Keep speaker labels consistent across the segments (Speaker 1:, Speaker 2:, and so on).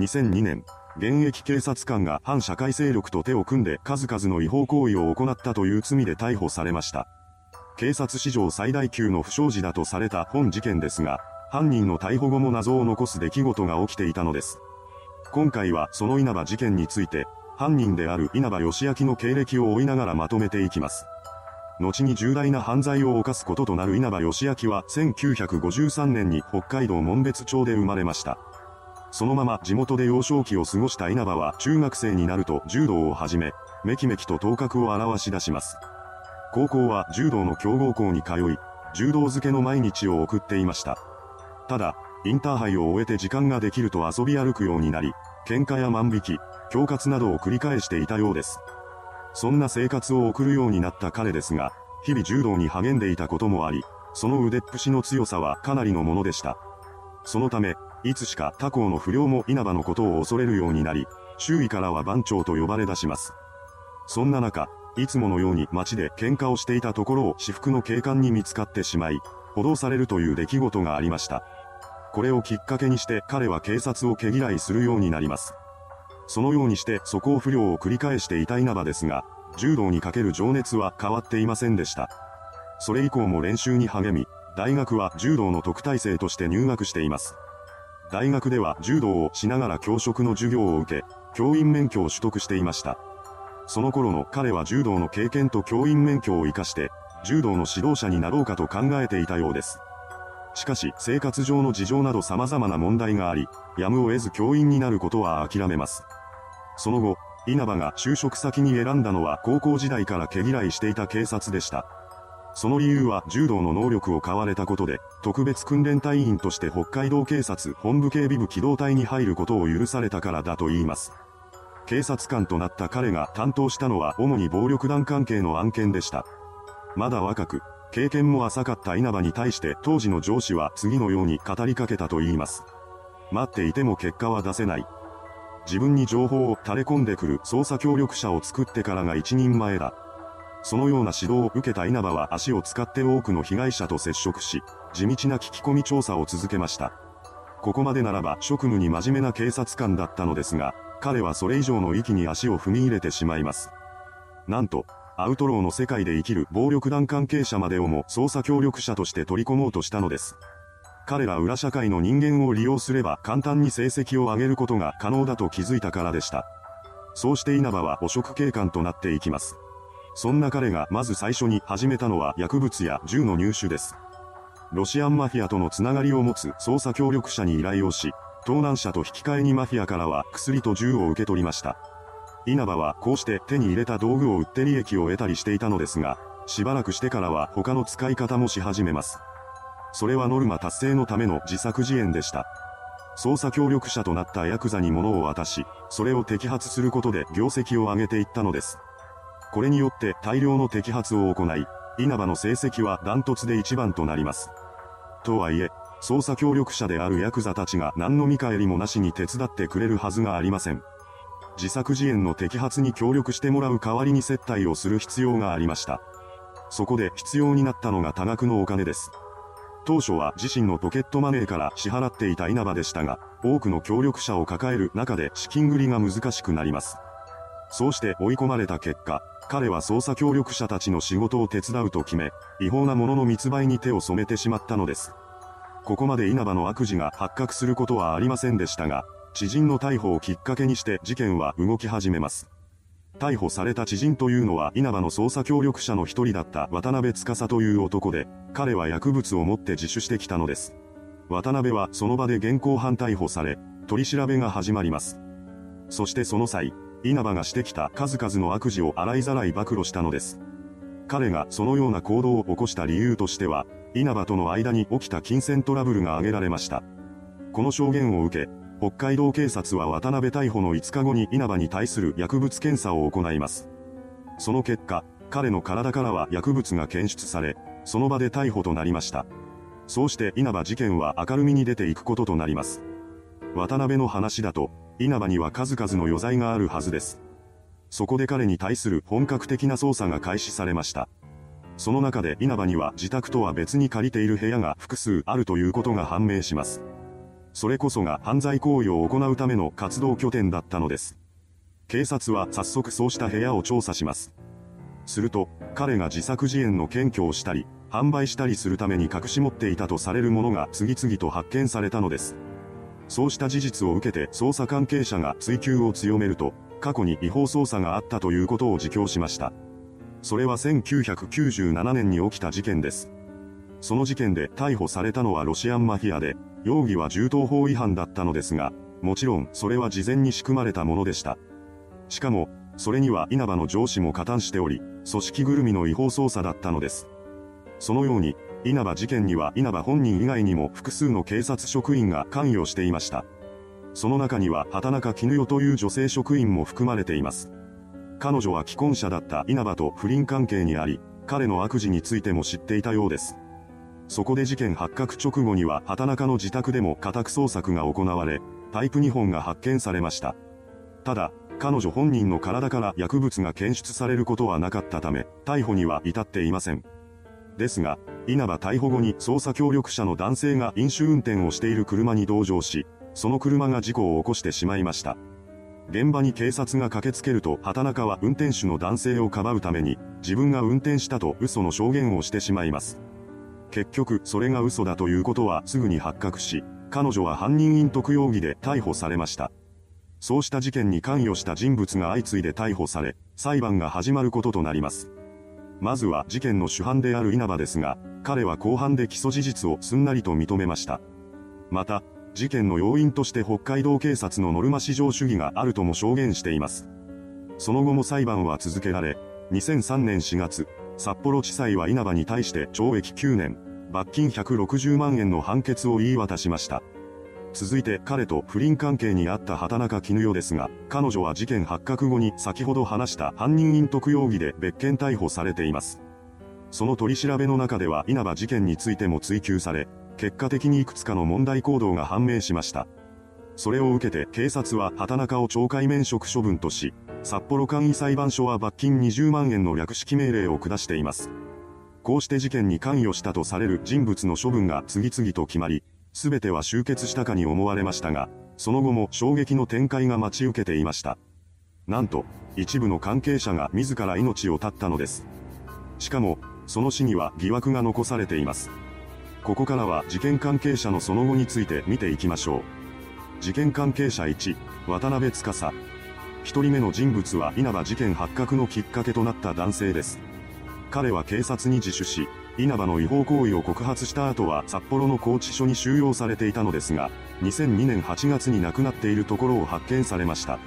Speaker 1: 2002年、現役警察官が反社会勢力と手を組んで数々の違法行為を行ったという罪で逮捕されました。警察史上最大級の不祥事だとされた本事件ですが、犯人の逮捕後も謎を残す出来事が起きていたのです。今回はその稲葉事件について、犯人である稲葉義明の経歴を追いながらまとめていきます。後に重大な犯罪を犯すこととなる稲葉義明は1953年に北海道門別町で生まれました。そのまま地元で幼少期を過ごした稲葉は中学生になると柔道を始め、めきめきと頭角を現し出します。高校は柔道の強豪校に通い、柔道漬けの毎日を送っていました。ただ、インターハイを終えて時間ができると遊び歩くようになり、喧嘩や万引き、恐喝などを繰り返していたようです。そんな生活を送るようになった彼ですが、日々柔道に励んでいたこともあり、その腕っぷしの強さはかなりのものでした。そのため、いつしか他校の不良も稲葉のことを恐れるようになり、周囲からは番長と呼ばれ出します。そんな中、いつものように街で喧嘩をしていたところを私服の警官に見つかってしまい、補導されるという出来事がありました。これをきっかけにして彼は警察を毛嫌いするようになります。そのようにして素行不良を繰り返していた稲葉ですが、柔道にかける情熱は変わっていませんでした。それ以降も練習に励み、大学は柔道の特待生として入学しています。大学では柔道をしながら教職の授業を受け、教員免許を取得していました。その頃の彼は柔道の経験と教員免許を活かして、柔道の指導者になろうかと考えていたようです。しかし、生活上の事情など様々な問題があり、やむを得ず教員になることは諦めます。その後、稲葉が就職先に選んだのは高校時代から毛嫌いしていた警察でした。その理由は柔道の能力を買われたことで、特別訓練隊員として北海道警察本部警備部機動隊に入ることを許されたからだと言います。警察官となった彼が担当したのは主に暴力団関係の案件でした。まだ若く、経験も浅かった稲葉に対して当時の上司は次のように語りかけたと言います。待っていても結果は出せない。自分に情報を垂れ込んでくる捜査協力者を作ってからが一人前だ。そのような指導を受けた稲葉は足を使って多くの被害者と接触し、地道な聞き込み調査を続けました。ここまでならば職務に真面目な警察官だったのですが、彼はそれ以上の域に足を踏み入れてしまいます。なんと、アウトローの世界で生きる暴力団関係者までをも捜査協力者として取り込もうとしたのです。彼ら裏社会の人間を利用すれば簡単に成績を上げることが可能だと気づいたからでした。そうして稲葉は汚職警官となっていきます。そんな彼がまず最初に始めたのは薬物や銃の入手です。ロシアンマフィアとのつながりを持つ捜査協力者に依頼をし、盗難者と引き換えにマフィアからは薬と銃を受け取りました。稲葉はこうして手に入れた道具を売って利益を得たりしていたのですが、しばらくしてからは他の使い方もし始めます。それはノルマ達成のための自作自演でした。捜査協力者となったヤクザに物を渡し、それを摘発することで業績を上げていったのです。これによって大量の摘発を行い、稲葉の成績はダントツで一番となります。とはいえ、捜査協力者であるヤクザたちが何の見返りもなしに手伝ってくれるはずがありません。自作自演の摘発に協力してもらう代わりに接待をする必要がありました。そこで必要になったのが多額のお金です。当初は自身のポケットマネーから支払っていた稲葉でしたが、多くの協力者を抱える中で資金繰りが難しくなります。そうして追い込まれた結果、彼は捜査協力者たちの仕事を手伝うと決め、違法なものの密売に手を染めてしまったのです。ここまで稲葉の悪事が発覚することはありませんでしたが、知人の逮捕をきっかけにして事件は動き始めます。逮捕された知人というのは稲葉の捜査協力者の一人だった渡辺司という男で、彼は薬物を持って自首してきたのです。渡辺はその場で現行犯逮捕され、取り調べが始まります。そしてその際、稲葉がしてきた数々の悪事を洗いざらい暴露したのです。彼がそのような行動を起こした理由としては、稲葉との間に起きた金銭トラブルが挙げられました。この証言を受け、北海道警察は渡辺逮捕の5日後に稲葉に対する薬物検査を行います。その結果、彼の体からは薬物が検出され、その場で逮捕となりました。そうして稲葉事件は明るみに出ていくこととなります。渡辺の話だと、稲葉には数々の余罪があるはずです。そこで彼に対する本格的な捜査が開始されました。その中で稲葉には自宅とは別に借りている部屋が複数あるということが判明します。それこそが犯罪行為を行うための活動拠点だったのです。警察は早速そうした部屋を調査します。すると、彼が自作自演の検挙をしたり、販売したりするために隠し持っていたとされるものが次々と発見されたのです。そうした事実を受けて捜査関係者が追及を強めると、過去に違法捜査があったということを自供しました。それは1997年に起きた事件です。その事件で逮捕されたのはロシアンマフィアで、容疑は銃刀法違反だったのですが、もちろんそれは事前に仕組まれたものでした。しかも、それには稲葉の上司も加担しており、組織ぐるみの違法捜査だったのです。そのように、稲葉事件には稲葉本人以外にも複数の警察職員が関与していました。その中には畑中絹代という女性職員も含まれています。彼女は既婚者だった稲葉と不倫関係にあり、彼の悪事についても知っていたようです。そこで事件発覚直後には畑中の自宅でも家宅捜索が行われ、パイプ2本が発見されました。ただ、彼女本人の体から薬物が検出されることはなかったため、逮捕には至っていません。ですが、稲葉逮捕後に捜査協力者の男性が飲酒運転をしている車に同乗し、その車が事故を起こしてしまいました。現場に警察が駆けつけると畑中は運転手の男性をかばうために、自分が運転したと嘘の証言をしてしまいます。結局、それが嘘だということはすぐに発覚し、彼女は犯人隠匿容疑で逮捕されました。そうした事件に関与した人物が相次いで逮捕され、裁判が始まることとなります。まずは事件の主犯である稲葉ですが、彼は後半で起訴事実をすんなりと認めました。また、事件の要因として北海道警察のノルマ至上主義があるとも証言しています。その後も裁判は続けられ、2003年4月、札幌地裁は稲葉に対して懲役9年、罰金160万円の判決を言い渡しました。続いて彼と不倫関係にあった畑中絹代ですが、彼女は事件発覚後に先ほど話した犯人隠匿容疑で別件逮捕されています。その取り調べの中では稲葉事件についても追及され、結果的にいくつかの問題行動が判明しました。それを受けて警察は畑中を懲戒免職処分とし、札幌簡易裁判所は罰金20万円の略式命令を下しています。こうして事件に関与したとされる人物の処分が次々と決まり、すべては終結したかに思われましたが、その後も衝撃の展開が待ち受けていました。なんと、一部の関係者が自ら命を絶ったのです。しかも、その死には疑惑が残されています。ここからは事件関係者のその後について見ていきましょう。事件関係者1、渡辺司。一人目の人物は稲葉事件発覚のきっかけとなった男性です。彼は警察に自首し、稲葉の違法行為を告発した後は札幌の拘置所に収容されていたのですが、2002年8月に亡くなっているところを発見されました。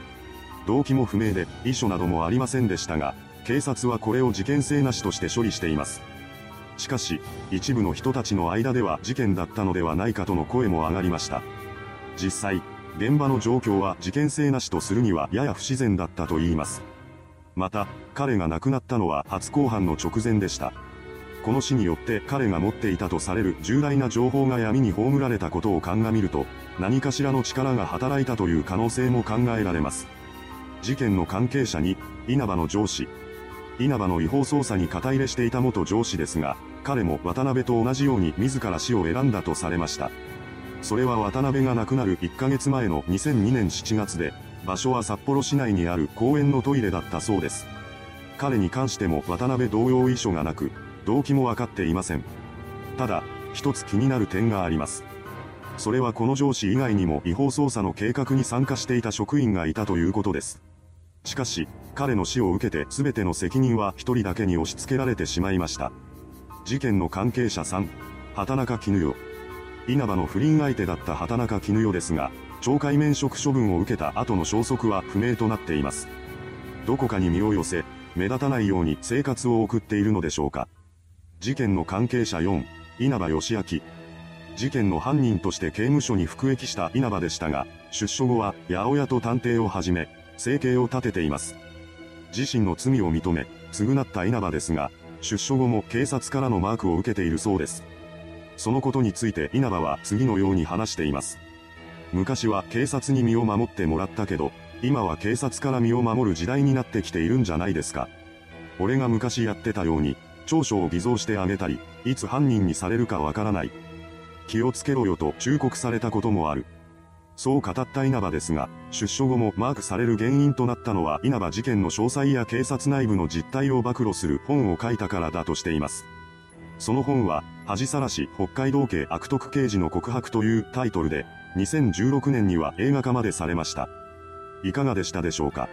Speaker 1: 動機も不明で、遺書などもありませんでしたが、警察はこれを事件性なしとして処理しています。しかし、一部の人たちの間では事件だったのではないかとの声も上がりました。実際、現場の状況は事件性なしとするにはやや不自然だったと言います。また、彼が亡くなったのは初公判の直前でした。この死によって彼が持っていたとされる重大な情報が闇に葬られたことを鑑みると、何かしらの力が働いたという可能性も考えられます。事件の関係者に、稲葉の上司。稲葉の違法捜査に肩入れしていた元上司ですが、彼も渡辺と同じように自ら死を選んだとされました。それは渡辺が亡くなる1ヶ月前の2002年7月で、場所は札幌市内にある公園のトイレだったそうです。彼に関しても渡辺同様遺書がなく、動機もわかっていません。ただ、一つ気になる点があります。それはこの上司以外にも違法捜査の計画に参加していた職員がいたということです。しかし、彼の死を受けて全ての責任は一人だけに押し付けられてしまいました。事件の関係者3、畑中絹代。稲葉の不倫相手だった畑中絹代ですが、懲戒免職処分を受けた後の消息は不明となっています。どこかに身を寄せ、目立たないように生活を送っているのでしょうか。事件の関係者4、稲葉義明。事件の犯人として刑務所に服役した稲葉でしたが、出所後は八百屋と探偵をはじめ、生計を立てています。自身の罪を認め、償った稲葉ですが、出所後も警察からのマークを受けているそうです。そのことについて稲葉は次のように話しています。昔は警察に身を守ってもらったけど、今は警察から身を守る時代になってきているんじゃないですか。俺が昔やってたように、長所を偽造してあげたり、いつ犯人にされるかわからない。気をつけろよと忠告されたこともある。そう語った稲葉ですが、出所後もマークされる原因となったのは稲葉事件の詳細や警察内部の実態を暴露する本を書いたからだとしています。その本は、恥さらし北海道警悪徳刑事の告白というタイトルで、2016年には映画化までされました。いかがでしたでしょうか？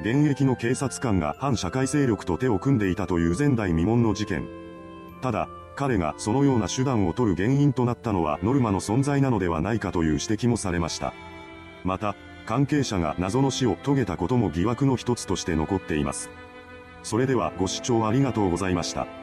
Speaker 1: 現役の警察官が反社会勢力と手を組んでいたという前代未聞の事件。ただ、彼がそのような手段を取る原因となったのはノルマの存在なのではないかという指摘もされました。また、関係者が謎の死を遂げたことも疑惑の一つとして残っています。それではご視聴ありがとうございました。